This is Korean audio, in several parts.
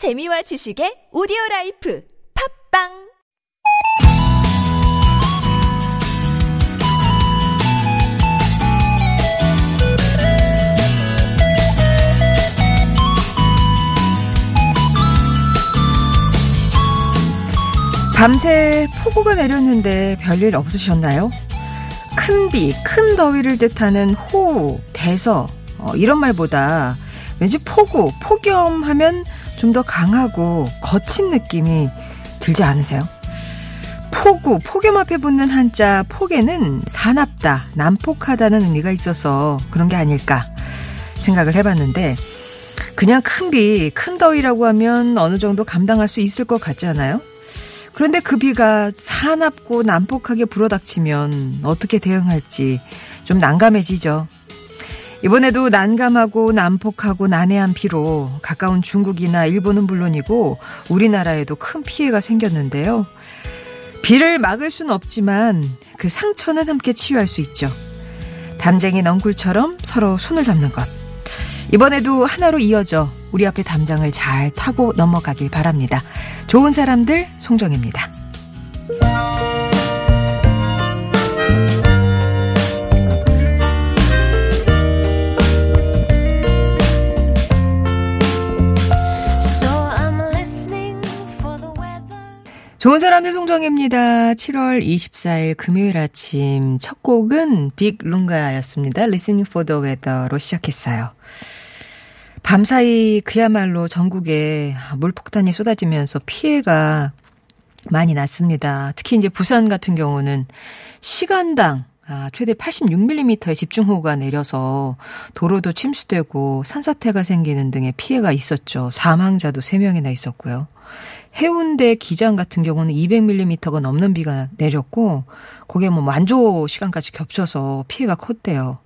재미와 지식의 오디오 라이프 팟빵 밤새 폭우가 내렸는데 별일 없으셨나요? 큰 비, 큰 더위를 뜻하는 호우, 대서 어, 이런 말보다 왠지 폭우, 폭염하면 좀 더 강하고 거친 느낌이 들지 않으세요? 폭우, 폭염 앞에 붙는 한자 폭에는 사납다, 난폭하다는 의미가 있어서 그런 게 아닐까 생각을 해봤는데 그냥 큰 비, 큰 더위라고 하면 어느 정도 감당할 수 있을 것 같지 않아요? 그런데 그 비가 사납고 난폭하게 불어닥치면 어떻게 대응할지 좀 난감해지죠. 이번에도 난감하고 난폭하고 난해한 비로 가까운 중국이나 일본은 물론이고 우리나라에도 큰 피해가 생겼는데요. 비를 막을 수는 없지만 그 상처는 함께 치유할 수 있죠. 담쟁이 넝굴처럼 서로 손을 잡는 것. 이번에도 하나로 이어져 우리 앞에 담장을 잘 타고 넘어가길 바랍니다. 좋은 사람들 송정입니다. 좋은 사람들 송정입니다. 7월 24일 금요일 아침 첫 곡은 빅 룽가였습니다. Listening for the Weather로 시작했어요. 밤사이 그야말로 전국에 물폭탄이 쏟아지면서 피해가 많이 났습니다. 특히 이제 부산 같은 경우는 시간당 아, 최대 86mm의 집중호우가 내려서 도로도 침수되고 산사태가 생기는 등의 피해가 있었죠. 사망자도 3명이나 있었고요. 해운대 기장 같은 경우는 200mm가 넘는 비가 내렸고, 거기에 뭐 만조 시간까지 겹쳐서 피해가 컸대요.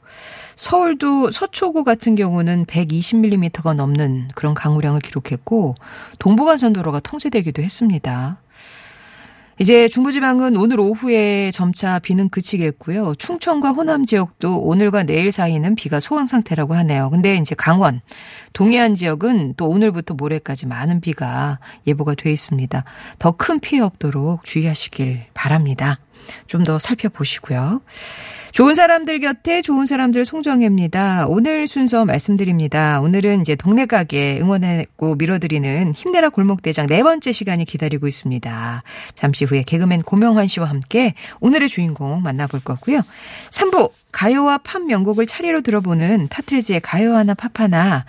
서울도 서초구 같은 경우는 120mm가 넘는 그런 강우량을 기록했고, 동부간선도로가 통제되기도 했습니다. 이제 중부지방은 오늘 오후에 점차 비는 그치겠고요. 충청과 호남 지역도 오늘과 내일 사이는 비가 소강 상태라고 하네요. 근데 이제 강원, 동해안 지역은 또 오늘부터 모레까지 많은 비가 예보가 돼 있습니다. 더 큰 피해 없도록 주의하시길 바랍니다. 좀 더 살펴보시고요. 좋은 사람들 곁에 좋은 사람들 송정혜입니다. 오늘 순서 말씀드립니다. 오늘은 이제 동네 가게 응원했고 밀어드리는 힘내라 골목대장 네 번째 시간이 기다리고 있습니다. 잠시 후에 개그맨 고명환 씨와 함께 오늘의 주인공 만나볼 거고요. 3부 가요와 팝 명곡을 차례로 들어보는 타틀즈의 가요 하나 팝 하나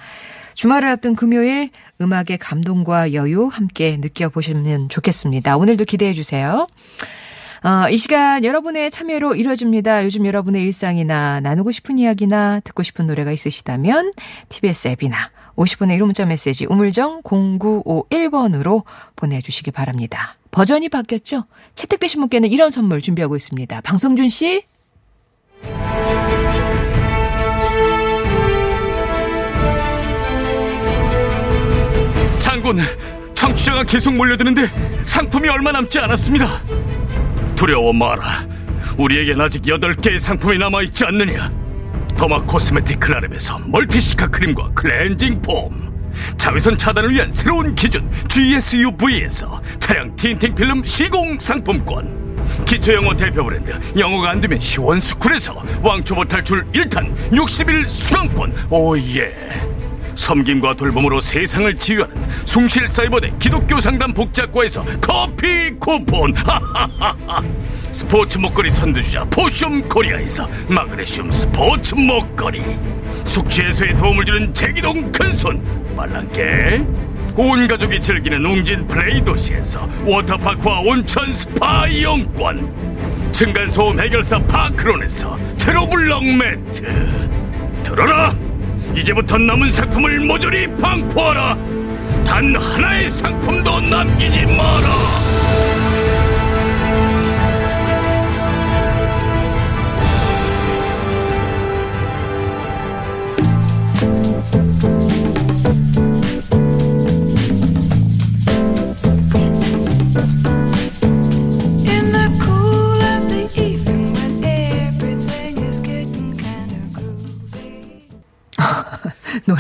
주말을 앞둔 금요일 음악의 감동과 여유 함께 느껴보시면 좋겠습니다. 오늘도 기대해 주세요. 어, 이 시간 여러분의 참여로 이루어집니다. 요즘 여러분의 일상이나 나누고 싶은 이야기나 듣고 싶은 노래가 있으시다면 TBS 앱이나 50분의 1호 문자 메시지 우물정 0951번으로 보내주시기 바랍니다. 버전이 바뀌었죠? 채택되신 분께는 이런 선물 준비하고 있습니다. 방송준 씨. 장군, 청취자가 계속 몰려드는데 상품이 얼마 남지 않았습니다. 두려워 마라. 우리에겐 아직 8개의 상품이 남아있지 않느냐. 더마 코스메틱 클라랩에서 멀티시카 크림과 클렌징 폼. 자외선 차단을 위한 새로운 기준 GSUV에서 차량 tinting 필름 시공 상품권. 기초 영어 대표 브랜드 영어가 안 되면 시원스쿨에서 왕초보 탈출 1탄 60일 수강권. 오예. 섬김과 돌봄으로 세상을 치유하는 숭실 사이버대 기독교 상담 복지학과에서 커피 쿠폰. 스포츠 목걸이 선두주자 포슘 코리아에서 마그네슘 스포츠 목걸이 숙취 해소에 도움을 주는 제기동 큰손 말랑개. 온 가족이 즐기는 웅진 플레이 도시에서 워터파크와 온천 스파 이용권. 층간소음 해결사 파크론에서 제로블럭 매트. 들어라 이제부터 남은 상품을 모조리 방포하라. 단 하나의 상품도 남기지 마라.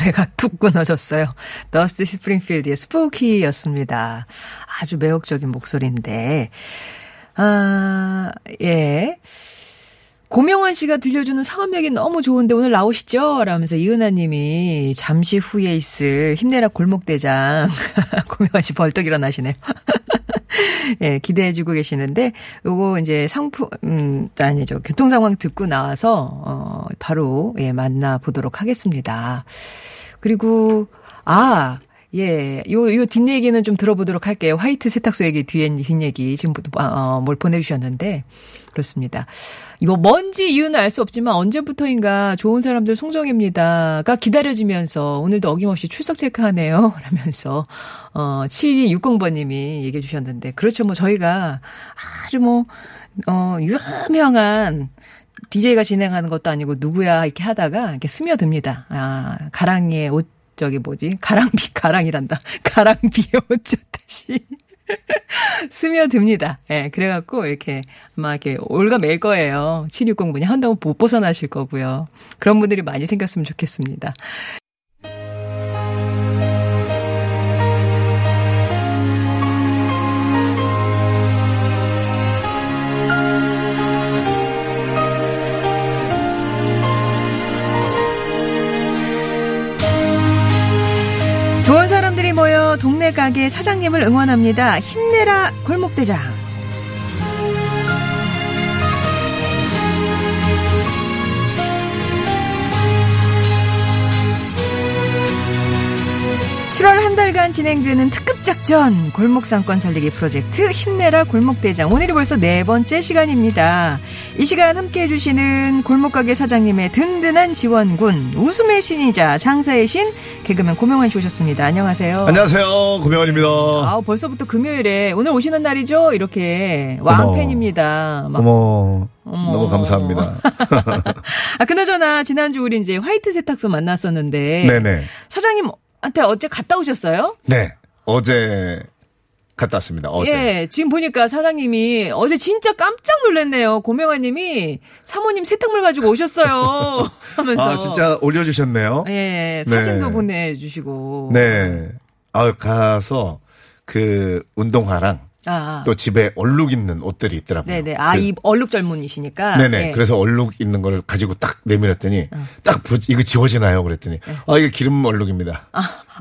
노래가 툭툭 끊어졌어요. 더스티 스프링필드의 스포키였습니다. 아주 매혹적인 목소리인데, 아, 예. 고명환 씨가 들려주는 상암역이 너무 좋은데 오늘 나오시죠? 라면서 이은하 님이 잠시 후에 있을 힘내라 골목대장. 고명환 씨 벌떡 일어나시네요. 예, 기대해주고 계시는데, 요거 이제 상품, 음, 아니죠. 교통 상황 듣고 나와서, 어, 바로, 예, 만나보도록 하겠습니다. 그리고, 아, 예, 요, 요 뒷얘기는 좀 들어보도록 할게요. 화이트 세탁소 얘기 뒤에 뒷얘기 지금, 어, 뭘 보내주셨는데, 그렇습니다. 이거 뭔지 이유는 알 수 없지만 언제부터인가 좋은 사람들 송정입니다가 기다려지면서 오늘도 어김없이 출석 체크하네요. 라면서, 어, 7260번님이 얘기해 주셨는데, 그렇죠. 뭐 저희가 아주 뭐, 어, 유명한 DJ가 진행하는 것도 아니고 누구야 이렇게 하다가 이렇게 스며듭니다. 아, 가랑이에 옷 저기 뭐지? 가랑비 가랑이란다. 가랑비에 옷 젖듯이 스며듭니다. 예, 네, 그래갖고 이렇게 아마 이렇게 올가 맬 거예요. 7609분이 한다고 못 벗어나실 거고요. 그런 분들이 많이 생겼으면 좋겠습니다. 모여 동네 가게 사장님을 응원합니다. 힘내라 골목대장. (7월) 한 달간 진행되는 특급 작전 골목상권 살리기 프로젝트 힘내라 골목대장 오늘이 벌써 네 번째 시간입니다. 이 시간 함께 해 주시는 골목가게 사장님의 든든한 지원군 웃음의 신이자 장사의 신 개그맨 고명환 씨 오셨습니다. 안녕하세요. 안녕하세요. 고명환입니다. 아 벌써부터 금요일에 오늘 오시는 날이죠? 이렇게 왕팬입니다. 막 어머, 어머. 너무 감사합니다. 아 그나저나 지난주 우리 이제 화이트 세탁소 만났었는데 네네. 사장님 한테 어제 갔다 오셨어요? 네. 어제 갔다 왔습니다. 어제. 예, 지금 보니까 사장님이 어제 진짜 깜짝 놀랐네요. 고명아님이 사모님 세탁물 가지고 오셨어요. 하면서. 아, 진짜 올려주셨네요. 예, 사진도 네. 보내주시고. 네. 아, 가서 그 운동화랑 아, 또 집에 얼룩 있는 옷들이 있더라고요. 네네. 아, 그- 이 얼룩 젊은이시니까. 네네. 예. 그래서 얼룩 있는 거를 가지고 딱 내밀었더니 딱 보- 이거 지워지나요? 그랬더니 아 이게 기름 얼룩입니다.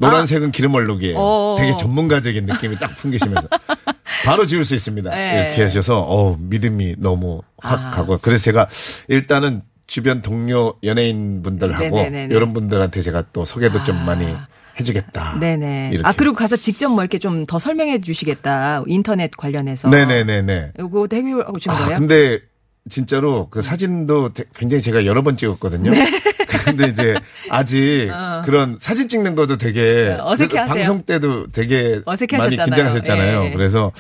노란색은 기름 얼룩이에요. 어. 되게 전문가적인 느낌이 딱 풍기시면서 바로 지울 수 있습니다. 네. 이렇게 하셔서 어 믿음이 너무 확 아. 가고 그래서 제가 일단은 주변 동료 연예인 분들하고 네네네네. 이런 분들한테 제가 또 소개도 좀 많이 해주겠다. 네네. 이렇게. 아, 그리고 가서 직접 뭐 이렇게 좀 더 설명해 주시겠다. 인터넷 관련해서. 네네네네. 요거 해결하고 오신 아, 거예요? 근데 진짜로 그 사진도 되- 굉장히 제가 여러 번 찍었거든요. 네. 근데 이제 아직 그런 사진 찍는 것도 되게 어. 어색해하세요. 그래도 방송 때도 되게 많이. 긴장하셨잖아요. 예. 그래서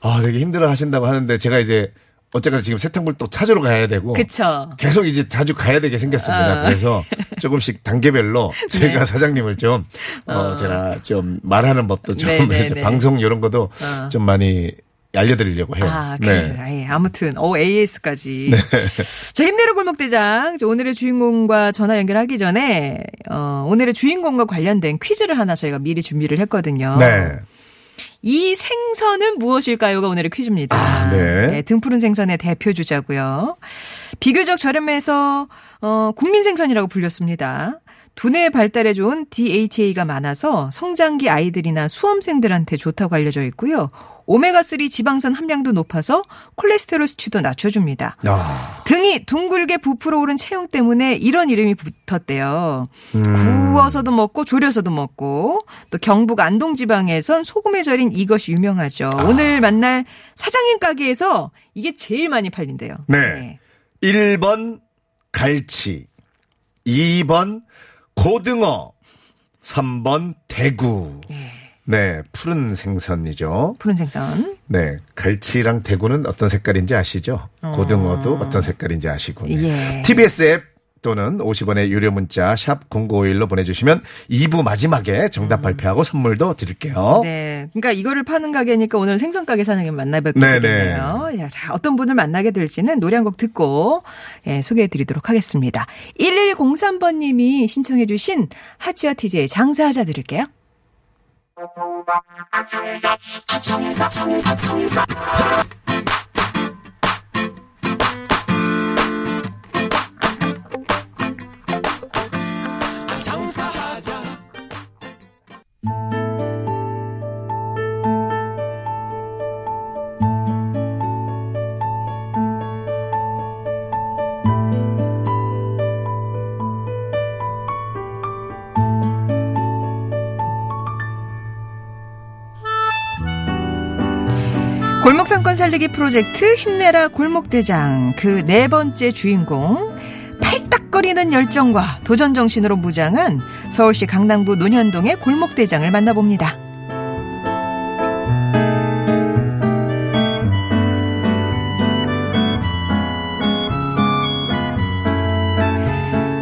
아 되게 힘들어 하신다고 하는데 제가 이제 어쨌거나 지금 세탁물 또 찾으러 가야 되고 그쵸. 계속 이제 자주 가야 되게 생겼습니다. 아. 그래서 조금씩 단계별로 제가 네. 사장님을 좀, 어, 제가 좀 말하는 법도 좀, 네, 네, 네. 방송 이런 것도 어. 좀 많이 알려드리려고 해요. 아, 네. 그래. 예, 아무튼, 오, AS까지. 자, 힘내라 골목대장. 저 오늘의 주인공과 전화 연결하기 전에, 어, 오늘의 주인공과 관련된 퀴즈를 하나 저희가 미리 준비를 했거든요. 네. 이 생선은 무엇일까요가 오늘의 퀴즈입니다. 아, 네. 등푸른 생선의 대표 주자고요. 비교적 저렴해서 어, 국민 생선이라고 불렸습니다. 두뇌 발달에 좋은 DHA가 많아서 성장기 아이들이나 수험생들한테 좋다고 알려져 있고요. 오메가3 지방산 함량도 높아서 콜레스테롤 수치도 낮춰줍니다. 아, 등이 둥글게 부풀어 오른 체형 때문에 이런 이름이 붙었대요. 음. 구워서도 먹고 조려서도 먹고 또 경북 안동 지방에선 소금에 절인 이것이 유명하죠. 아. 오늘 만날 사장님 가게에서 이게 제일 많이 팔린대요. 네. 1번 갈치, 2번 고등어, 3번 대구. 네, 푸른 생선이죠. 푸른 생선. 네, 갈치랑 대구는 어떤 색깔인지 아시죠? 고등어도 어떤 색깔인지 아시고. 네. 예. TBS 앱 또는 50원의 유료 문자 샵 0951로 보내주시면 2부 마지막에 정답 발표하고 선물도 드릴게요. 네. 그러니까 이거를 파는 가게니까 오늘 생선 가게 사장님. 되겠네요. 야, 자, 어떤 분을 만나게 될지는 노래 한 곡 듣고 예, 소개해 드리도록 하겠습니다. 1103번 님이 신청해 주신 하치와 티제의 장사하자 들을게요. Thank you. 골목 상권 살리기 프로젝트 힘내라 골목대장 그 네 번째 주인공 팔딱거리는 열정과 도전 정신으로 무장한 서울시 강남구 논현동의 골목대장을 만나봅니다.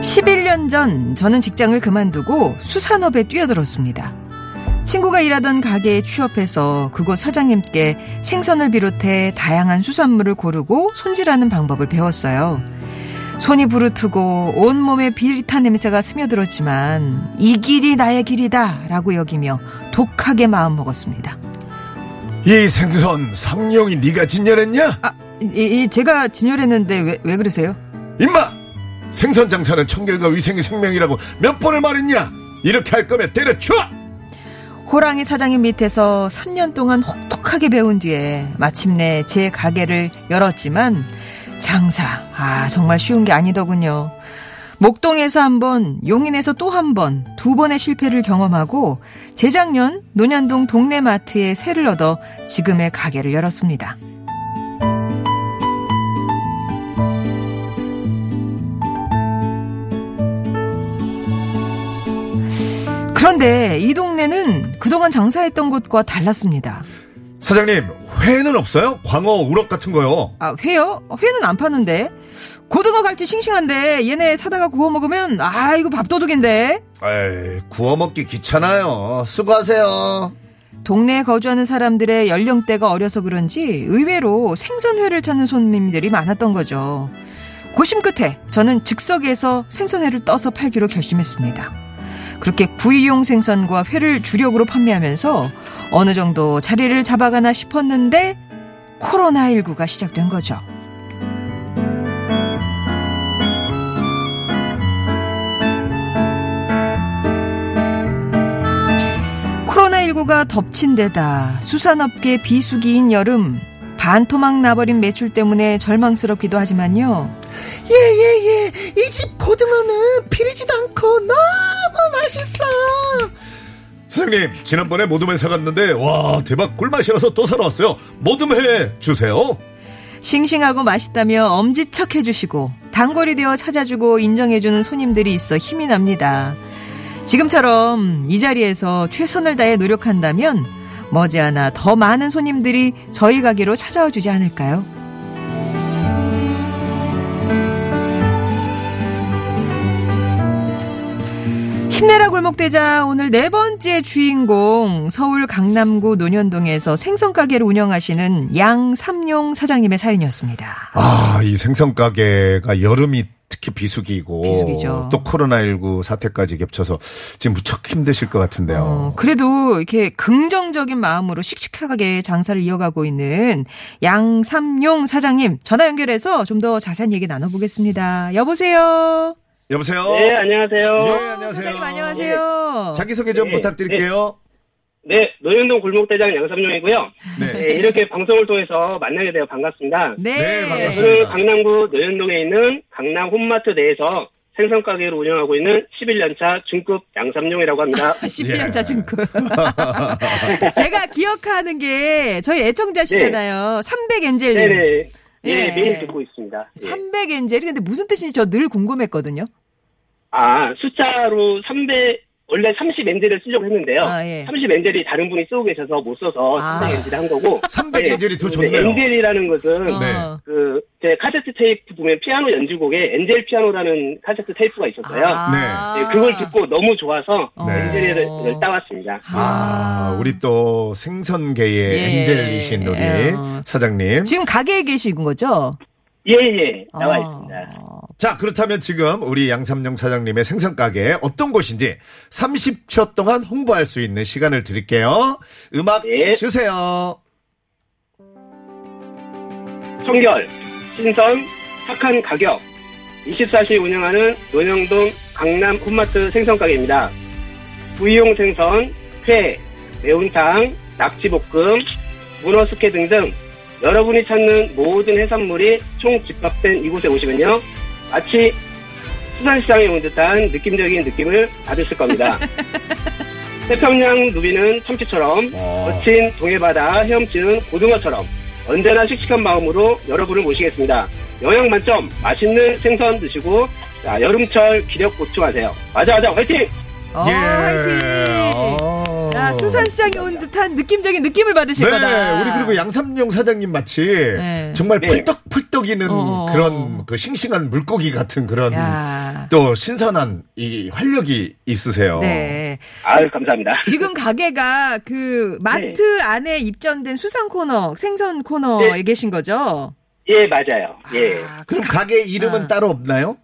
(11년) 전 저는 직장을 그만두고 수산업에 뛰어들었습니다. 친구가 일하던 가게에 취업해서 그곳 사장님께 생선을 비롯해 다양한 수산물을 고르고 손질하는 방법을 배웠어요. 손이 부르트고 온몸에 비릿한 냄새가 스며들었지만 이 길이 나의 길이다 라고 여기며 독하게 마음먹었습니다. 이 생선 상용이 네가 진열했냐? 아, 이, 이 제가 진열했는데 왜, 왜 그러세요? 임마! 생선 장사는 청결과 위생이 생명이라고 몇 번을 말했냐? 이렇게 할 거면 때려쳐! 호랑이 사장님 밑에서 3년 동안 혹독하게 배운 뒤에 마침내 제 가게를 열었지만 장사, 아, 정말 쉬운 게 아니더군요. 목동에서 한 번, 용인에서 또 한 번, 두 번의 실패를 경험하고 재작년 논현동 동네 마트에 새를 얻어 지금의 가게를 열었습니다. 그런데 이 동네는 그동안 장사했던 곳과 달랐습니다. 사장님, 회는 없어요? 광어, 우럭 같은 거요. 아, 회요? 회는 안 파는데. 고등어 갈치 싱싱한데 얘네 사다가 구워 먹으면 아 이거 밥도둑인데. 에이, 구워 먹기 귀찮아요. 수고하세요. 동네에 거주하는 사람들의 연령대가 어려서 그런지 의외로 생선회를 찾는 손님들이 많았던 거죠. 고심 끝에 저는 즉석에서 생선회를 떠서 팔기로 결심했습니다. 그렇게 구이용 생선과 회를 주력으로 판매하면서 어느 정도 자리를 잡아가나 싶었는데 코로나19가 시작된 거죠. 코로나19가 덮친 데다 수산업계 비수기인 여름 반토막 나버린 매출 때문에 절망스럽기도 하지만요. 예 예 예. 이 집 고등어는 비리지도 않고 너무 맛있어 사장님 지난번에 모둠회 사갔는데 와 대박. 꿀맛이라서 또 사러 왔어요. 모둠회 주세요. 싱싱하고 맛있다며 엄지척 해주시고 단골이 되어 찾아주고 인정해주는 손님들이 있어 힘이 납니다. 지금처럼 이 자리에서 최선을 다해 노력한다면 머지않아 더 많은 손님들이 저희 가게로 찾아와 주지 않을까요? 힘내라 골목대자 오늘 네 번째 주인공 서울 강남구 논현동에서 생선 가게를 운영하시는 양삼용 사장님의 사연이었습니다. 아 이 생선 가게가 여름이 특히 비수기고 비수기죠. 또 코로나19 사태까지 겹쳐서 지금 무척 힘드실 것 같은데요 어, 그래도 이렇게 긍정적인 마음으로 씩씩하게 장사를 이어가고 있는 양삼용 사장님 전화 연결해서 좀 더 자세한 얘기 나눠보겠습니다. 여보세요. 여보세요 네, 안녕하세요. 예 안녕하세요 사장님 안녕하세요. 자기 소개 좀 네, 부탁드릴게요 네, 노현동 골목대장 양삼용이고요. 네. 네, 이렇게 방송을 통해서 만나게 되어 반갑습니다. 네. 네, 반갑습니다. 저는 강남구 노현동에 있는 강남 홈마트 내에서 생선 가게를 운영하고 있는 11년차 중급 양삼용이라고 합니다. 11년차 예. 중급. 제가 기억하는 게 저희 애청자시잖아요. 300엔젤님. 네네. 예, 예. 매일 듣고 있습니다. 예. 300 angel이 근데 무슨 뜻인지 저 늘 궁금했거든요. 아, 숫자로 300, 원래 30 angel을 쓰려고 했는데요. 아, 예. 30 angel이 다른 분이 쓰고 계셔서 못 써서 아. 300 angel을 한 거고. 300 angel이 더 좋네요. angel이라는 것은 네. 어. 그, 제 카세트 테이프 보면 피아노 연주곡에 angel 피아노라는 카세트 테이프가 있었어요. 아. 네, 그걸 듣고 너무 좋아서 네. angel을 따왔습니다. 아, 우리 또 생선계의 예. angel이신 우리 예. 사장님. 지금 가게에 계신 거죠? 예, 예, 나와 아. 있습니다. 자, 그렇다면 지금 우리 양삼용 사장님의 생선가게 어떤 곳인지 30초 동안 홍보할 수 있는 시간을 드릴게요. 음악 네. 주세요. 청결, 신선, 착한 가격. 24시 운영하는 논영동 강남 홈마트 생선가게입니다. 부위용 생선, 회, 매운탕, 낙지볶음, 문어 숙회 등등 여러분이 찾는 모든 해산물이 총 집합된 이곳에 오시면요. 마치 수산시장에 온 듯한 느낌적인 느낌을 받으실 겁니다. 태평양 누비는 참치처럼 어. 거친 동해바다 헤엄치는 고등어처럼 언제나 씩씩한 마음으로 여러분을 모시겠습니다. 영양 만점 맛있는 생선 드시고 자, 여름철 기력 보충하세요. 맞아 맞아 화이팅! 어, 예. 화이팅! 어. 야, 수산시장에 온 듯한 느낌적인 느낌을 받으실 네, 거다. 우리 그리고 양삼용 사장님 마치 네. 정말 네. 펄떡펄떡이는 어. 그런 그 싱싱한 물고기 같은 그런 야. 또 신선한 이 활력이 있으세요. 네. 아유 감사합니다. 지금 가게가 그 마트 안에 입점된 수산 코너, 생선 코너에 네. 계신 거죠? 예 맞아요. 예. 아, 그럼 가게 이름은 아. 따로 없나요?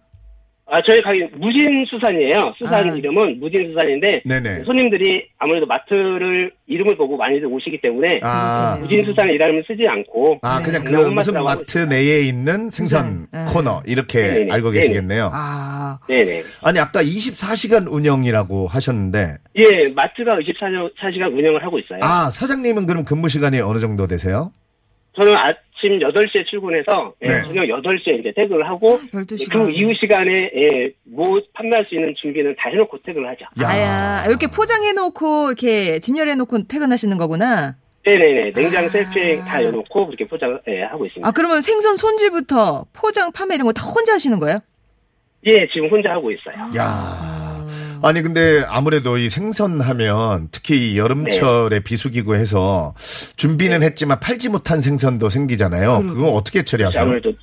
아 저희 가게 무진 수산이에요. 수산 아. 이름은 무진 수산인데 네네. 손님들이 아무래도 마트를 이름을 보고 많이들 오시기 때문에 아, 무진 수산 이름을 쓰지 않고 아 네. 그냥 그 그냥 무슨 마트 내에 있는 생선 네. 코너 이렇게 네네. 알고 네네. 계시겠네요. 아, 네네. 아니 아까 24시간 운영이라고 하셨는데 예 마트가 24시간 운영을 하고 있어요. 아 사장님은 그럼 근무 시간이 어느 정도 되세요? 저는 아 침 8시에 출근해서 예, 네. 저녁 8시에 이제 퇴근을 하고 12시간. 그 이후 시간에 예, 뭐 판매할 수 있는 준비는 다 해놓고 퇴근을 하죠. 야. 아야, 이렇게 포장해놓고, 이렇게 진열해놓고 퇴근하시는 거구나. 네네네 냉장 아. 셀프에 다 열어놓고 그렇게 포장을 예, 하고 있습니다. 아, 그러면 생선 손질부터 포장, 판매 이런 거 다 혼자 하시는 거예요? 예 지금 혼자 하고 있어요. 야. 아니 근데 아무래도 이 생선하면 특히 이 여름철에 비수기고 해서 준비는 했지만 팔지 못한 생선도 생기잖아요. 그거 어떻게 처리하세요? 아무래도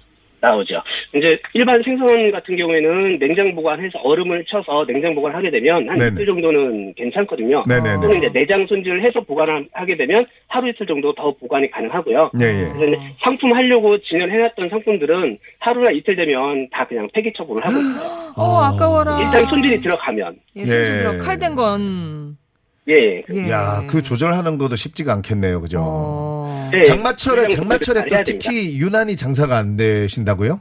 나오죠. 이제 일반 생선 같은 경우에는 냉장 보관해서 얼음을 쳐서 냉장 보관을 하게 되면 한 네네. 이틀 정도는 괜찮거든요. 네네네. 또는 이제 내장 손질을 해서 보관을 하게 되면 하루 이틀 정도 더 보관이 가능하고요. 예, 예. 그래서 이제 상품 하려고 진열해놨던 상품들은 하루나 이틀 되면 다 그냥 폐기 처분을 하고 있어요. 어, 아까워라. 일단 손질이 들어가면 예, 손질 예. 들어 칼된 건. 예. 예. 야, 그 조절하는 것도 쉽지가 않겠네요. 그죠? 어. 네, 장마철에 장마철에 또 됩니다. 특히 유난히 장사가 안 되신다고요?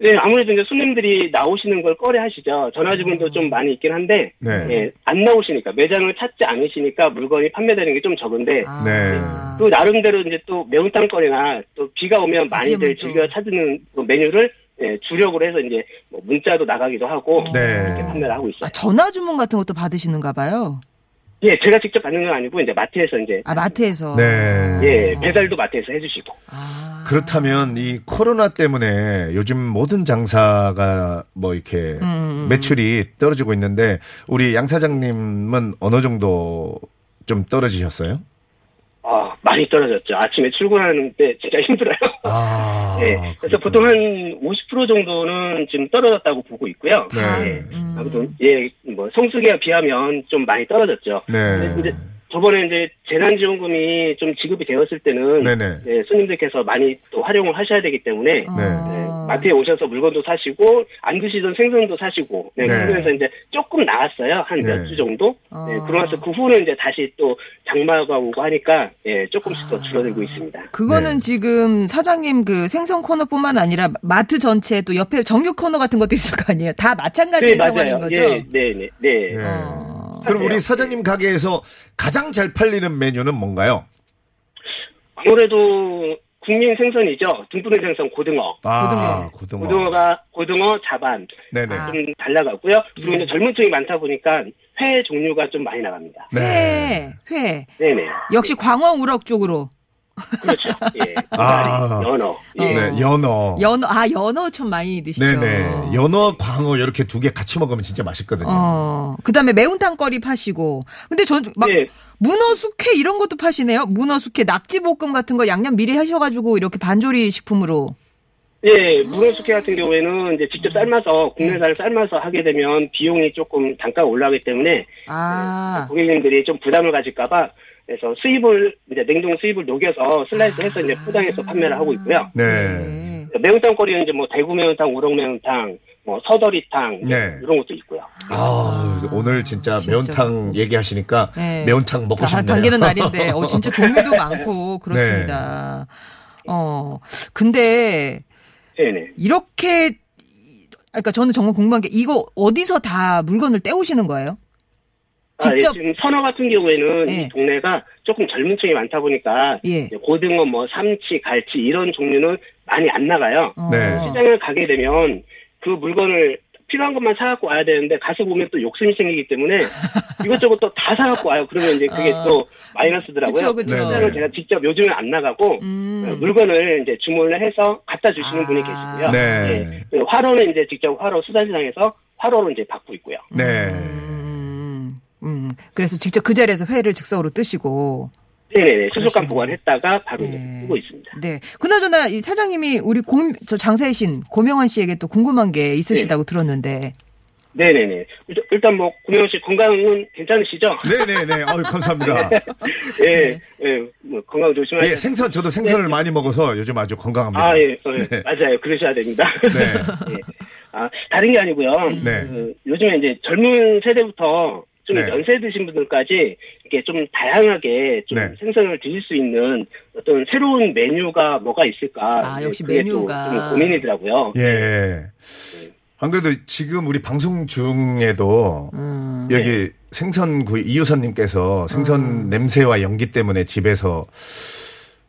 네, 아무래도 이제 손님들이 나오시는 걸 꺼려 하시죠. 전화 주문도 좀 많이 있긴 한데, 네. 예, 안 나오시니까, 매장을 찾지 않으시니까 물건이 판매되는 게 좀 적은데, 아. 네. 그 나름대로 이제 또 매운탕 거리나 또 비가 오면 많이들 또. 즐겨 찾는 그 메뉴를 예, 주력으로 해서 이제 뭐 문자도 나가기도 하고, 네. 이렇게 판매를 하고 있어요. 아, 전화 주문 같은 것도 받으시는가 봐요. 예, 제가 직접 받는 건 아니고, 이제 마트에서 이제, 아, 마트에서. 네. 예, 배달도 마트에서 해주시고. 아. 그렇다면 이 코로나 때문에 요즘 모든 장사가 뭐 이렇게 음. 매출이 떨어지고 있는데 우리 양 사장님은 어느 정도 좀 떨어지셨어요? 아, 많이 떨어졌죠. 아침에 출근하는데 진짜 힘들어요. 아. 예, 그래서 그렇구나. 보통 한 50% 정도는 지금 떨어졌다고 보고 있고요. 네. 예, 음. 아무튼 예, 뭐 성수기에 비하면 좀 많이 떨어졌죠. 네. 근데 저번에 이제 재난지원금이 좀 지급이 되었을 때는 네네. 예, 손님들께서 많이 또 활용을 하셔야 되기 때문에 어. 네. 예, 마트에 오셔서 물건도 사시고 안 드시던 생선도 사시고 네, 네. 그러면서 이제 조금 나았어요 한몇 네. 주 정도. 어. 네, 그러면서 그 후는 이제 다시 또 장마가 오고 하니까 예, 조금씩 더 줄어들고 있습니다. 그거는 네. 지금 사장님 그 생선 코너뿐만 아니라 마트 전체에 또 옆에 정육 코너 같은 것도 있을 거 아니에요. 다 마찬가지 상황인 거죠. 예, 네, 네, 네. 네. 어. 그럼 우리 하세요. 사장님 가게에서 가장 잘 팔리는 메뉴는 뭔가요? 아무래도 국민 생선이죠. 둥근의 생선 고등어. 아, 고등어. 고등어가 고등어 자반 네네. 아. 좀잘 나가고요. 그리고 예. 이제 젊은 층이 많다 보니까 회 종류가 좀 많이 나갑니다. 네. 회, 회. 네네. 역시 광어 우럭 쪽으로. 그렇죠. 예. 아. 연어. 예. 네, 연어. 연어, 아, 연어 참 많이 드시죠. 네네. 연어, 광어 이렇게 두 개 같이 먹으면 진짜 맛있거든요. 어, 그 다음에 매운탕 거리 파시고. 근데 전 막, 예. 문어 숙회 이런 것도 파시네요? 문어 숙회, 낙지 볶음 같은 거 양념 미리 하셔가지고 이렇게 반조리 식품으로. 예, 문어숙회 같은 경우에는 이제 직접 삶아서 국내산을 삶아서 하게 되면 비용이 조금 단가가 올라가기 때문에 아, 고객님들이 좀 부담을 가질까봐 그래서 수입을 이제 냉동 수입을 녹여서 슬라이스해서 이제 포장해서 판매를 하고 있고요. 네. 네. 매운탕 거리는 이제 뭐 대구 매운탕, 우럭 매운탕, 뭐 서더리탕 네. 이런 것도 있고요. 아, 오늘 진짜, 진짜. 매운탕 얘기하시니까 네. 매운탕 먹고 다- 싶네요. 당기는 날인데, 어, 진짜 종류도 많고, 그렇습니다. 어, 근데, 네네. 이렇게, 그러니까 저는 정말 궁금한 게, 이거 어디서 다 물건을 떼오시는 거예요? 아, 예, 직접- 지금 선어 같은 경우에는 예. 이 동네가 조금 젊은 층이 많다 보니까 예. 고등어, 뭐 삼치, 갈치 이런 종류는 많이 안 나가요. 어. 네. 시장을 가게 되면 그 물건을 필요한 것만 사갖고 와야 되는데 가서 보면 또 욕심이 생기기 때문에 이것저것 또 다 사갖고 와요. 그러면 이제 그게 아. 또 마이너스더라고요. 그쵸, 그쵸. 시장을 제가 직접 요즘은 안 나가고 음. 어, 물건을 이제 주문을 해서 갖다 주시는 분이 계시고요. 네. 예. 그 화로는 이제 직접 화로 수산시장에서 화로로 이제 받고 있고요. 네. 음, 음. 그래서 직접 그 자리에서 회를 즉석으로 뜨시고. 네네네. 수족관. 보관했다가 바로 네. 쓰고 있습니다. 네. 그나저나 이 사장님이 우리 고, 저 장사이신 고명환 씨에게 또 궁금한 게 있으시다고 들었는데. 네네네. 일단- 뭐 구명 씨 건강은 괜찮으시죠? 네네네. 아유, 감사합니다. 예, 예, 뭐 건강 조심하세요. 예, 생선, 저도 생선을 많이 먹어서 요즘 아주 건강합니다. 아, 예, 어, 예. 네. 맞아요. 그러셔야 됩니다. 네. 예. 아, 다른 게 아니고요. 네. 그, 요즘에 이제 젊은 세대부터 좀 네. 연세 드신 분들까지 이렇게 좀 다양하게 좀 네. 생선을 드실 수 있는 어떤 새로운 메뉴가 뭐가 있을까. 아, 예, 역시 메뉴가. 좀 고민이더라고요. 예. 안 그래도 지금 우리 방송 중에도 음. 여기 생선구이 이유선님께서 생선 음. 냄새와 연기 때문에 집에서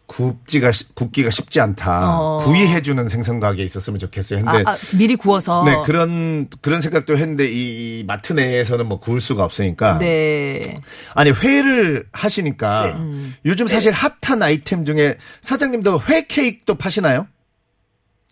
굽지가 쉬- 굽기가 쉽지 않다. 어. 구이해주는 생선 가게 있었으면 좋겠어요. 아, 근데 아, 미리 구워서. 네 그런 그런 생각도 했는데 이, 이 마트 내에서는 뭐 구울 수가 없으니까 네. 아니 회를 하시니까 음. 요즘 사실 핫한 아이템 중에 사장님도 회 케이크도 파시나요?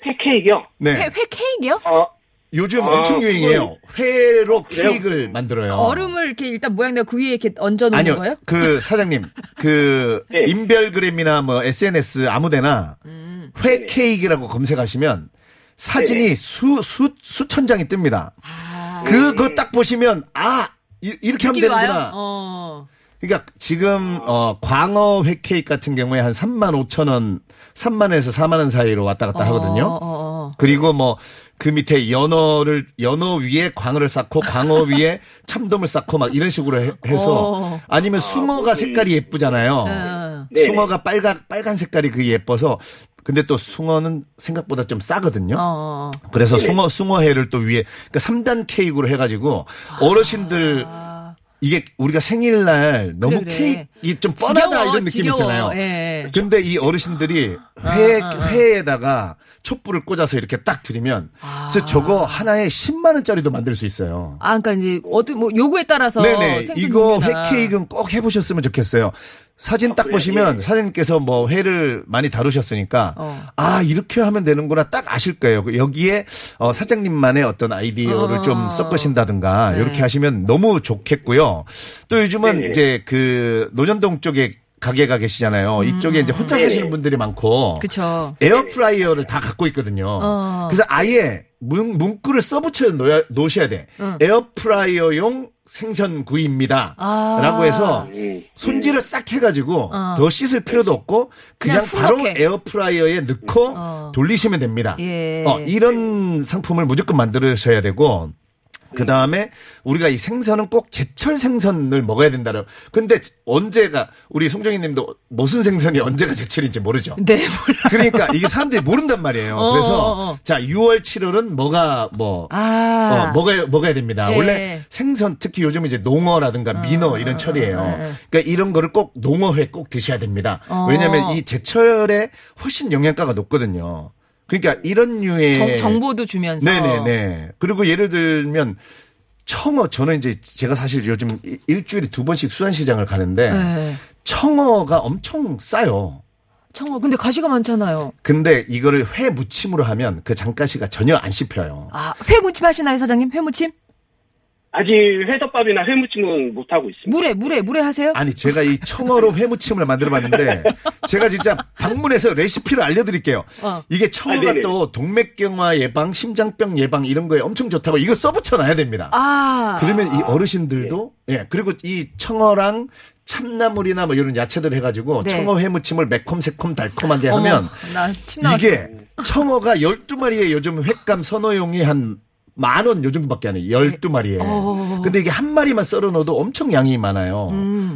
팬케이크요? 네. 회, 회 케이크요? 어, 요즘 아, 엄청 유행이에요. 회로 그래요? 케이크를 만들어요. 얼음을 이렇게 일단 모양대로 그 위에 이렇게 얹어 놓는 아니요. 거예요? 그 사장님, 그 네. 인별그램이나 뭐 SNS 아무데나 음. 회 케이크라고 검색하시면 사진이 네. 수, 수, 수천 장이 뜹니다. 아, 그거 딱 보시면 아, 이- 이렇게 하면? 되는구나. 어. 그러니까 지금 어 광어 회 케이크 같은 경우에 한 3만 5천 원, 3만 원에서 4만 원 사이로 왔다 갔다 하거든요. 어, 어, 어. 그리고 뭐 그 밑에 연어를 연어 위에 광어를 쌓고 광어 위에 참돔을 쌓고 막 이런 식으로 해, 서 어. 아니면 숭어가 색깔이 예쁘잖아요. 어. 네네. 숭어가 빨간 빨간 색깔이 그 예뻐서 근데 또 숭어는 생각보다 좀 싸거든요. 어, 어. 그래서 네네. 숭어 숭어회를 또 위에 그러니까 3단 케이크로 해 가지고 어르신들 이게 우리가 생일날 너무 그래, 그래. 케이크 좀 뻔하다 지겨워, 이런 느낌 지겨워. 있잖아요. 예. 근데 이 어르신들이 회, 회에다가 촛불을 꽂아서 이렇게 딱 드리면 그래서 저거 하나에 10만 원짜리도 만들 수 있어요. 아, 그러니까 이제 어떤 뭐 요구에 따라서 네네. 이거. 회 케이크는 꼭 해보셨으면 좋겠어요. 사진 딱 그래요? 보시면 예. 사장님께서 뭐 회를 많이 다루셨으니까 어. 아 이렇게 하면 되는구나 딱 아실 거예요. 여기에 어, 사장님만의 어떤 아이디어를 어. 좀 섞으신다든가 네. 이렇게 하시면 너무 좋겠고요. 또 요즘은 네네. 이제 그 논현동 쪽에 가게가 계시잖아요. 이쪽에 이제 혼자 네네. 사시는 분들이 많고 그쵸. 에어프라이어를 다 갖고 있거든요. 어. 그래서 아예 문, 문구를 써붙여 놓야, 놓으셔야 돼. 에어프라이어용 생선구이입니다. 아. 라고 해서 음, 손질을 싹 해가지고 어. 더 씻을 필요도 없고 그냥, 그냥 바로. 에어프라이어에 넣고 어. 돌리시면 됩니다. 예. 어, 이런 상품을 무조건 만들으셔야 되고 그 다음에 우리가 이 생선은 꼭 제철 생선을 먹어야 된다는. 근데 언제가 우리 송정희 님도 무슨 생선이 언제가 제철인지 모르죠. 네, 몰라. 그러니까 이게 사람들이 모른단 말이에요. 어, 그래서 어, 어. 자 6월 7월은 뭐가 뭐 아. 어, 먹어야 먹어야 됩니다. 예. 원래 생선 특히 요즘 이제 농어라든가 민어 이런 철이에요. 예. 그러니까 이런 거를 꼭 농어회 꼭 드셔야 됩니다. 어. 왜냐하면 이 제철에 훨씬 영양가가 높거든요. 그러니까 이런 류의 정, 정보도 주면서. 네네네. 그리고 예를 들면 청어 저는 이제 제가 사실 요즘 일- 일주일에 두 번씩 수산시장을 가는데 네. 청어가 엄청 싸요. 청어. 근데 가시가 많잖아요. 근데 이거를 회 무침으로 하면 그 장가시가 전혀 안 씹혀요. 아, 회 무침 하시나요, 사장님? 회 무침? 아직 회덮밥이나 회무침은 못 하고 있습니다. 물에, 물에, 물에 하세요? 아니 제가 이 청어로 회무침을 만들어봤는데 제가 진짜 방문해서 레시피를 알려드릴게요. 어. 이게 청어가 아. 또 동맥경화 예방, 심장병 예방 이런 거에 엄청 좋다고 이거 써붙여놔야 됩니다. 아. 그러면 이 어르신들도 네. 예 그리고 이 청어랑 참나물이나 뭐 이런 야채들 해가지고 네. 청어 회무침을 매콤 새콤 달콤한데 어머, 하면 나왔어. 이게 청어가 12마리에 요즘 횟감 선호용이 한 만 원요 정도밖에 안 해요. 12마리에. 어. 근데 이게 한 마리만 썰어 넣어도 엄청 양이 많아요.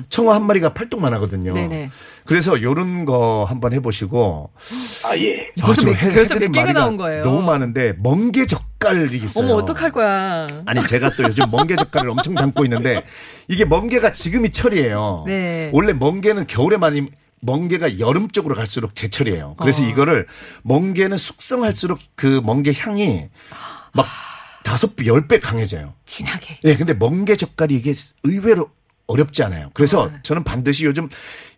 청어 한 마리가 팔뚝만 하거든요. 음. 네네. 그래서 요런 거 한번 해보시고. 아, 예. 아, 벌써 지금 몇- 해- 벌써 해드린 몇 개가 나온 거예요? 너무 많은데 멍게 젓갈이 있어요. 어머, 어떡할 거야. 아니 제가 또 요즘 멍게 젓갈을 엄청 담고 있는데 이게 멍게가 지금이 철이에요. 네. 원래 멍게는 겨울에 많이 멍게가 여름 쪽으로 갈수록 제철이에요. 그래서 어. 이거를 멍게는 숙성할수록 그 멍게 향이 막 다섯 배, 열 배 강해져요. 진하게. 예, 근데 멍게 젓갈이 이게 의외로 어렵지 않아요. 그래서 네. 저는 반드시 요즘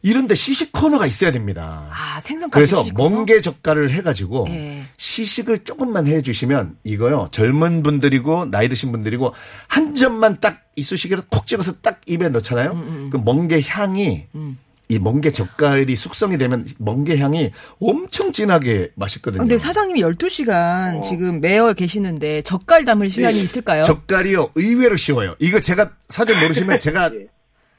이런데 시식 코너가 있어야 됩니다. 아, 생선까지 그래서. 멍게 젓갈을 해가지고 예. 시식을 조금만 해주시면 이거요 젊은 분들이고 나이 드신 분들이고 한 점만 딱 이쑤시개로 콕 찍어서 딱 입에 넣잖아요. 음, 그 멍게 향이 이 멍게 젓갈이 숙성이 되면 멍게 향이 엄청 진하게 맛있거든요. 근데 사장님이 12시간 지금 매여 계시는데 젓갈 담을 시간이 있을까요? 젓갈이요 의외로 쉬워요. 이거 제가 사전 모르시면 제가 예.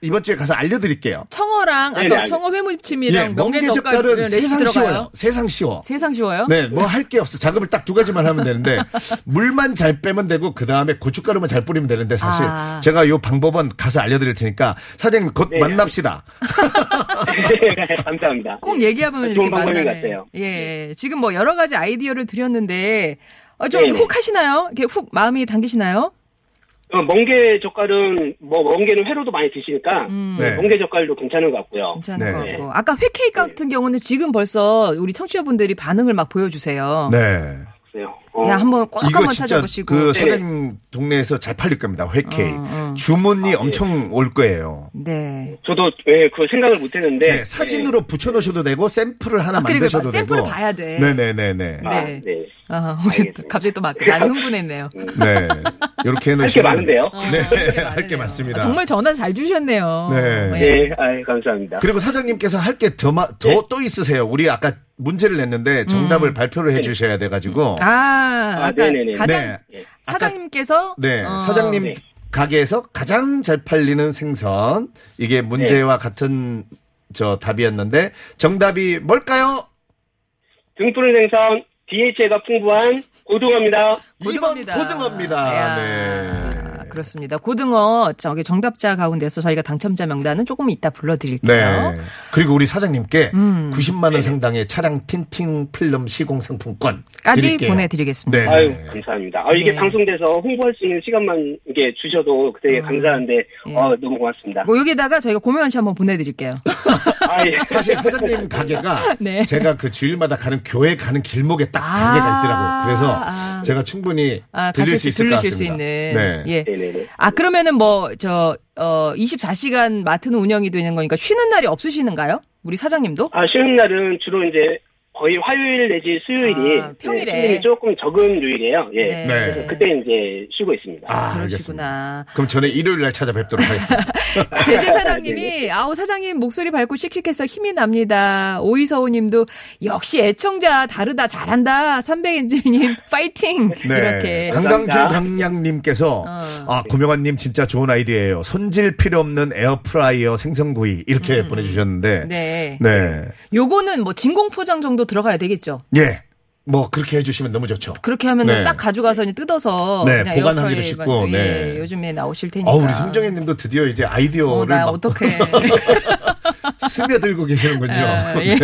이번 주에 가서 알려드릴게요. 청어랑 네네, 아까 알겠습니다. 청어 회무침이랑 예, 멍게 멍게 젓갈 젓갈은 레시피 세상 들어가요? 쉬워요. 세상 쉬워. 세상 쉬워요? 네, 뭐 할 게 없어. 작업을 딱 두 가지만 하면 되는데 물만 잘 빼면 되고 그 다음에 고춧가루만 잘 뿌리면 되는데 사실 아. 제가 요 방법은 가서 알려드릴 테니까 사장님 곧 네. 만납시다. 감사합니다. 꼭 얘기하면 이렇게 만나네. 같아요. 예. 지금 뭐 여러 가지 아이디어를 드렸는데 어, 좀 네네. 혹 하시나요? 이렇게 훅 마음이 당기시나요? 어, 멍게 젓갈은 뭐 멍게는 회로도 많이 드시니까 네. 멍게 젓갈도 괜찮은 것 같고요. 괜찮은 네. 것 같고. 아까 회 케이크 같은 경우는 지금 벌써 우리 청취자분들이 반응을 막 보여주세요. 네. 그래요. 어, 야, 한번 꼭 이거 한번 진짜 찾아보시고. 그 네. 사장님 동네에서 잘 팔릴 겁니다. 회케이. 어, 어. 주문이 엄청 올 거예요. 네. 저도 예, 그 생각을 못 했는데 네, 사진으로 붙여 놓으셔도 되고 샘플을 하나 아, 그리고 만드셔도 되고. 샘플을 봐야 돼. 네 네 네네. 예. 아, 네. 네. 아, 우리 알겠습니다. 갑자기 또 막 많이 흥분했네요. 네. 이렇게 해놓으시면. 할게 많은데요. 네, 할게할게 많으네요. 많습니다. 아, 정말 전화 잘 주셨네요. 네. 네, 아, 감사합니다. 그리고 사장님께서 할 게더더또 있으세요. 우리 아까 문제를 냈는데 정답을 발표를 해 주셔야 돼 가지고. 아, 아까 네네네. 가장 네. 예. 사장님께서 네. 어, 사장님 네. 가게에서 가장 잘 팔리는 생선. 이게 문제와 같은 저 답이었는데 정답이 뭘까요? 등푸른 생선 DHA가 풍부한 고등어입니다. 고등어입니다. 2번 고등어입니다. 네. 그렇습니다. 고등어 저기 정답자 가운데서 저희가 당첨자 명단은 조금 이따 불러드릴게요. 네. 그리고 우리 사장님께 음. 90만 원 상당의 차량 틴팅 필름 시공 상품권 까지 드릴게요. 보내드리겠습니다. 네. 아유, 감사합니다. 아, 이게 네. 방송돼서 홍보할 수 있는 시간만 이게 주셔도 되게 감사한데, 예. 어, 너무 고맙습니다. 뭐 여기다가 저희가 고명환 씨 한번 보내드릴게요. 아, 예. 사실 사장님 가게가 네. 제가 그 주일마다 가는 교회 가는 길목에 딱 아, 가게가 있더라고요. 그래서 아. 제가 충분히 아, 들릴 수 있을 것 들으실 같습니다. 수 있는. 네. 예. 네네네. 아, 그러면은 뭐, 저, 어, 24시간 맡은 운영이 되는 거니까 쉬는 날이 없으시는가요? 우리 사장님도? 아, 쉬는 날은 주로 이제 거의 화요일 내지 수요일이 아, 평일에. 네, 조금 적은 요일이에요. 예. 네. 네. 그래서 그때 이제 쉬고 있습니다. 아, 알겠습니다. 그러시구나. 그럼 저는 일요일 날 찾아뵙도록 하겠습니다. 제재사랑님이 아우 사장님 목소리 밝고 씩씩해서 힘이 납니다. 오이서우님도 역시 애청자 다르다 잘한다. 삼백엔젤님 파이팅 이렇게. 강강줄 감사합니다. 강량님께서 어. 아 고명환님 진짜 좋은 아이디어예요. 손질 필요 없는 에어프라이어 생선구이 이렇게 보내주셨는데 음. 네. 네. 요거는 뭐 진공 포장 정도 들어가야 되겠죠. 예. 뭐 그렇게 해주시면 너무 좋죠. 그렇게 하면 네. 싹 가져가서 뜯어서 네, 보관하기도 쉽고, 네. 예, 요즘에 나오실 테니까. 어 우리 송정혜님도 드디어 이제 어, 아이디어를 나막 어떡해. 스며들고 계시는군요. 아, 예.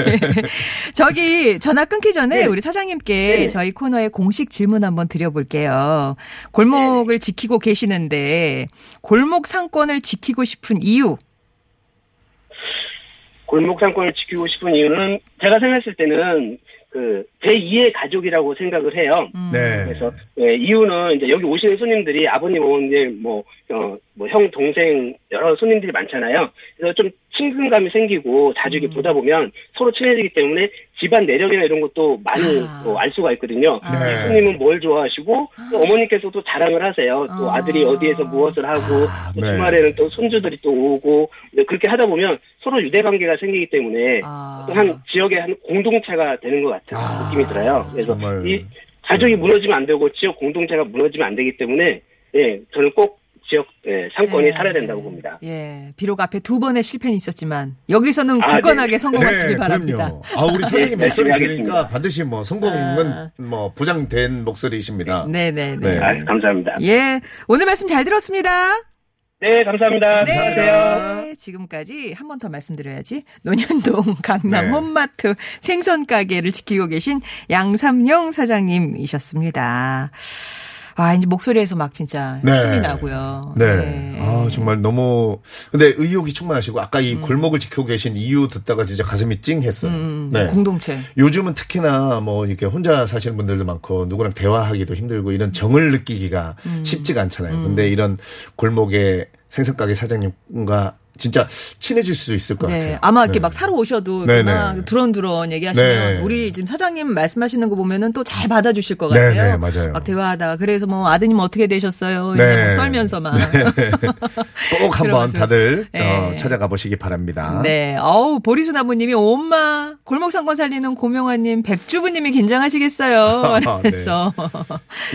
저기 전화 끊기 전에 네. 우리 사장님께 네. 저희 코너에 공식 질문 한번 드려볼게요. 골목을 지키고 계시는데 골목 상권을 지키고 싶은 이유. 골목 상권을 지키고 싶은 이유는 제가 생각했을 때는 그 제2의 가족이라고 생각을 해요. 음. 네. 그래서 예, 이유는 이제 여기 오시는 손님들이 아버님 어머님 뭐 어, 뭐 형, 동생 여러 손님들이 많잖아요. 그래서 좀 친근감이 생기고 자주 음. 이렇게 보다 보면 서로 친해지기 때문에 집안 내력이나 이런 것도 많이 아. 어, 알 수가 있거든요. 네. 손님은 뭘 좋아하시고 또 어머니께서도 자랑을 하세요. 또 아. 아들이 어디에서 무엇을 하고 아, 또 네. 주말에는 또 손주들이 또 오고 네, 그렇게 하다 보면 서로 유대 관계가 생기기 때문에 아. 또한 지역의 한 공동체가 되는 것 같은 아, 느낌이 들어요. 그래서 정말. 이 가족이 무너지면 안 되고 지역 공동체가 무너지면 안 되기 때문에 예 저는 꼭 지역 예, 상권이 네. 살아야 된다고 봅니다. 예, 비록 앞에 두 번의 실패는 있었지만 여기서는 아, 굳건하게 네. 성공하시기 네, 바랍니다. 그럼요. 아, 우리 사장님 네, 목소리 들으니까. 반드시 뭐 성공은 아. 뭐 보장된 목소리이십니다. 네네네. 네. 아, 감사합니다. 예, 오늘 말씀 잘 들었습니다. 네 감사합니다. 네. 안녕하세요. 네, 지금까지 한 번 더 말씀드려야지. 논현동 강남 네. 홈마트 생선 가게를 지키고 계신 양삼용 사장님이셨습니다. 아, 이제 목소리에서 막 진짜 네. 힘이 나고요. 네. 아, 정말 너무, 근데 의욕이 충만하시고, 아까 이 골목을 지키고 계신 이유 듣다가 진짜 가슴이 찡했어요. 음, 네. 공동체. 요즘은 특히나 뭐 이렇게 혼자 사시는 분들도 많고 누구랑 대화하기도 힘들고 이런 정을 느끼기가 음. 쉽지가 않잖아요. 근데 이런 골목의 생선가게 사장님과 진짜 친해질 수 있을 것 네, 같아요. 아마 이렇게 네. 막 사러 오셔도 네네. 이렇게 막 두런두런 얘기하시면 네. 우리 지금 사장님 말씀하시는 거 보면은 또 잘 받아주실 것 네네, 같아요. 맞아요. 막 대화하다가 그래서 뭐 아드님 어떻게 되셨어요? 이제 네. 막 썰면서 막. 꼭 한번. 다들 네. 어, 찾아가 보시기 바랍니다. 네. 어우, 보리수 나무님이 엄마, 골목 상권 살리는 고명아님, 백주부님이 긴장하시겠어요. 네. 그래서.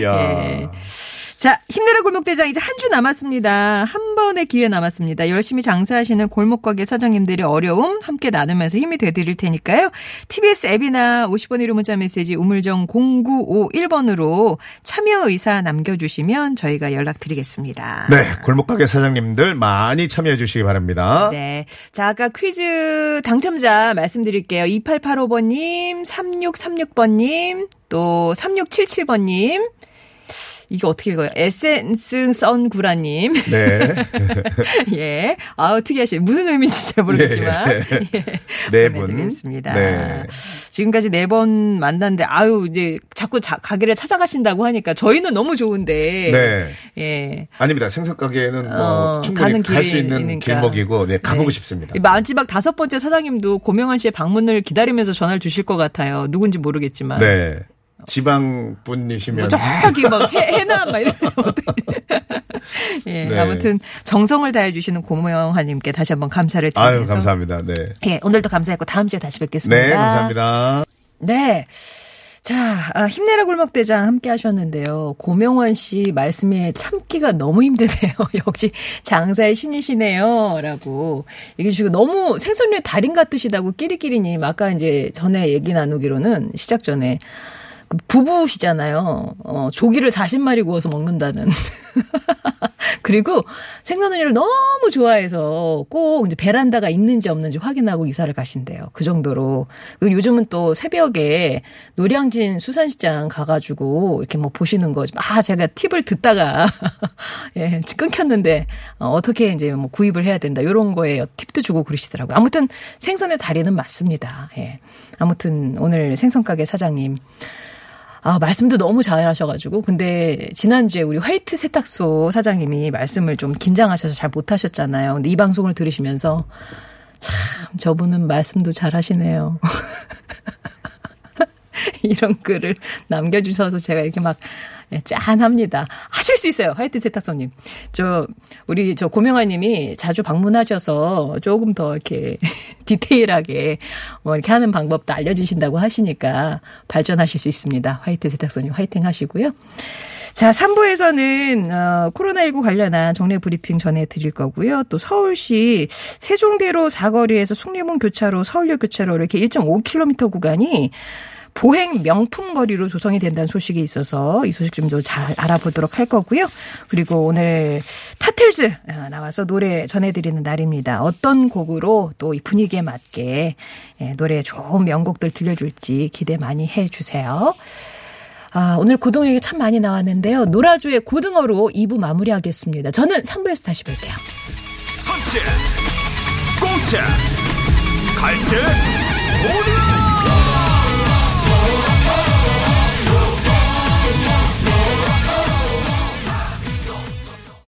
야. 예. 자, 힘내라 골목대장 이제 한 주 남았습니다. 한 번의 기회 남았습니다. 열심히 장사하시는 골목가게 사장님들의 어려움 함께 나누면서 힘이 되드릴 테니까요. TBS 앱이나 50번 1호 문자 메시지 우물정 0951번으로 참여 의사 남겨주시면 저희가 연락드리겠습니다. 네, 골목가게 사장님들 많이 참여해 주시기 바랍니다. 네. 자, 아까 퀴즈 당첨자 말씀드릴게요. 2885번님, 3636번님, 또 3677번님. 이게 어떻게 읽어요? 에센스 선구라님. 네. 예. 아, 특이하시네. 무슨 의미인지 잘 모르겠지만. 예. 예. 네 분. 보내드리겠습니다. 네. 지금까지 네 번 만났는데, 아유, 이제 자꾸 자, 가게를 찾아가신다고 하니까 저희는 너무 좋은데. 네. 예. 아닙니다. 생선 가게는 뭐 어, 충분히 갈 수 있는 있으니까. 길목이고, 네, 가보고 네. 싶습니다. 이 마지막 다섯 번째 사장님도 고명환 씨의 방문을 기다리면서 전화를 주실 것 같아요. 누군지 모르겠지만. 네. 지방 분이시면. 뭐 저기 막 해, 해남 막 이런. 예, 네. 아무튼 정성을 다해 주시는 고명환님께 다시 한번 감사를 드리면서. 아유, 감사합니다. 네. 예, 오늘도 감사했고 다음 주에 다시 뵙겠습니다. 네, 감사합니다. 네. 자, 아, 힘내라 골목대장 함께 하셨는데요. 고명환 씨 말씀에 참기가 너무 힘드네요. 역시 장사의 신이시네요. 라고 얘기해 주시고 너무 생선류의 달인 같으시다고 끼리끼리님 아까 이제 전에 얘기 나누기로는 시작 전에 그 부부시잖아요. 어, 조기를 40마리 구워서 먹는다는. 그리고 생선우유를 너무 좋아해서 꼭 이제 베란다가 있는지 없는지 확인하고 이사를 가신대요. 그 정도로. 그리고 요즘은 또 새벽에 노량진 수산시장 가가지고 이렇게 뭐 보시는 거지. 아, 제가 팁을 듣다가 예, 끊겼는데 어, 어떻게 이제 뭐 구입을 해야 된다. 이런 거에 팁도 주고 그러시더라고요. 아무튼 생선의 달인은 맞습니다. 예. 아무튼 오늘 생선가게 사장님. 아, 말씀도 너무 잘 하셔가지고. 근데 지난주에 우리 화이트 세탁소 사장님이 말씀을 좀 긴장하셔서 잘 못하셨잖아요. 근데 이 방송을 들으시면서 참 저분은 말씀도 잘 하시네요. 이런 글을 남겨주셔서 제가 이렇게 막 예, 짠합니다. 하실 수 있어요. 화이트 세탁소님. 저, 우리 저 고명아 님이 자주 방문하셔서 조금 더 이렇게 디테일하게 뭐 이렇게 하는 방법도 알려주신다고 하시니까 발전하실 수 있습니다. 화이트 세탁소님 화이팅 하시고요. 자, 3부에서는 어, 코로나19 관련한 정례 브리핑 전해드릴 거고요. 또 서울시 세종대로 사거리에서 숭례문 교차로 서울역 교차로 이렇게 1.5km 구간이 보행 명품 거리로 조성이 된다는 소식이 있어서 이 소식 좀 더 잘 알아보도록 할 거고요. 그리고 오늘 타틀즈 어, 나와서 노래 전해드리는 날입니다. 어떤 곡으로 또 이 분위기에 맞게 예, 노래 좋은 명곡들 들려줄지 기대 많이 해주세요. 아, 오늘 고등 얘기 참 많이 나왔는데요. 노라조의 고등어로 2부 마무리하겠습니다. 저는 3부에서 다시 뵐게요. 선체, 공채, 갈채,